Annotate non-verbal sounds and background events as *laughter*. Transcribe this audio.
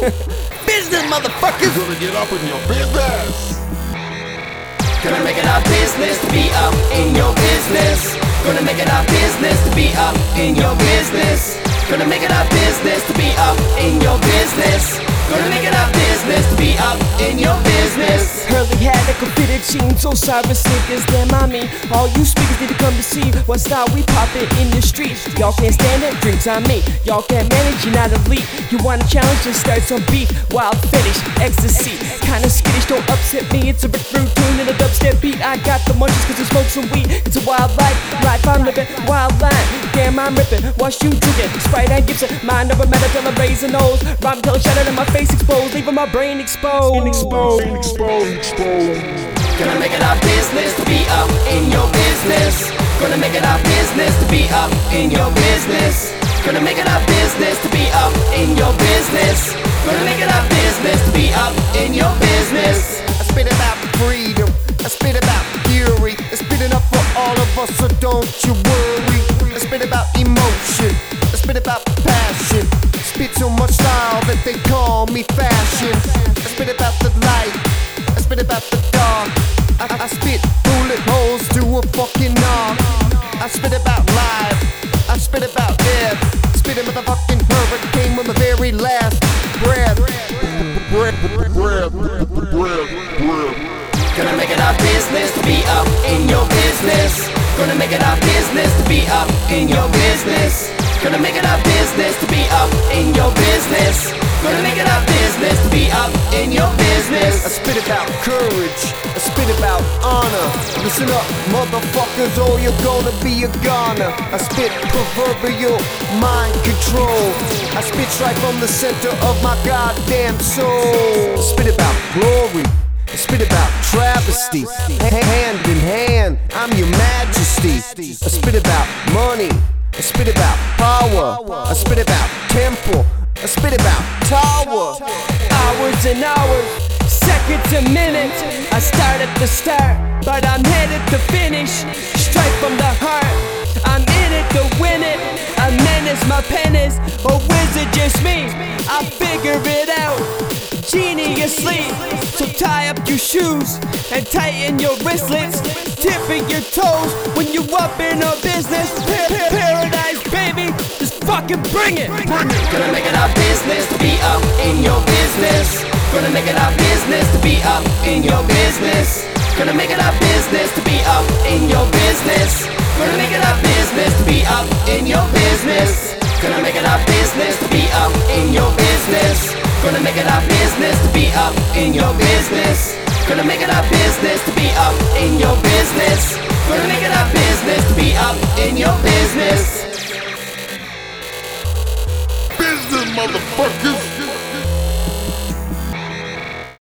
*laughs* business, motherfuckers. Gonna get up in your business. Gonna make it our business to be up in your business. Gonna make it our business to be up in your business. Gonna make it our business to be up in your business. Gonna make it our business to be up in your business. Jeans, so Cyrus niggas, damn I mean All you speakers need to come to see what style we poppin' in the streets. Y'all can't stand it, drinks on me Y'all can't manage, you're not elite. You want a challenge, just start some beef. Wild finish, ecstasy. Kinda skittish, don't upset me. It's a Rick Rude tune and a dubstep beat. I got the munchies cause I smoke some weed. It's a wild life, life I'm living, wild line Damn I'm rippin', watch you drinking Sprite and Gibson, mind over matter till I raise a nose. Rhyme till shattered and my face exposed. Leaving my brain exposed. Exposed, exposed, exposed. Gonna make it our business to be up in your business. Gonna make it our business to be up in your business. Gonna make it our business to be up in your business. Gonna make it our business to be up in your business. I spit about freedom. I spit about fury. I spit it up for all of us, so don't you worry. I spit about emotion. I spit about passion. Spit so much style that they call me fashion. I spit about the light. I spit about the dark. I, I spit bullet holes to a fucking knob. I spit about life. I spit about death. Spit it with a motherfucking hurricane on the very last breath. Gonna make it our business to be up in your business. Gonna make it our business to be up in your business. Gonna make it our business to be up in your business. Listen up, motherfuckers, or you're gonna be a goner. I spit proverbial mind control. I spit right from the center of my goddamn soul. I spit about glory. I spit about travesty. Hand in hand, I'm your majesty. I spit about money. I spit about power. I spit about temple. I spit about tower. Hours and hours, seconds and minutes. I start at the start, but I'm headed to finish. Straight from the heart, I'm in it to win it. A menace, my pen is, or is it just me? I figure it out. Genie asleep, so tie up your shoes and tighten your wristlets. Tipping your toes when you up in a business. Pa- pa- Paradise, baby, just fucking bring it. Bring it. Gonna make it our business to be up in your business. Gonna make it up in your business. Gonna make it our business to be up in your business. Gonna make it our business to be up in your business. Gonna make it our business to be up in your business. Gonna make it our business to be up in your business. Gonna make it our business to be up in your business. Gonna make it our business to be up in your business. Business, motherfuckers.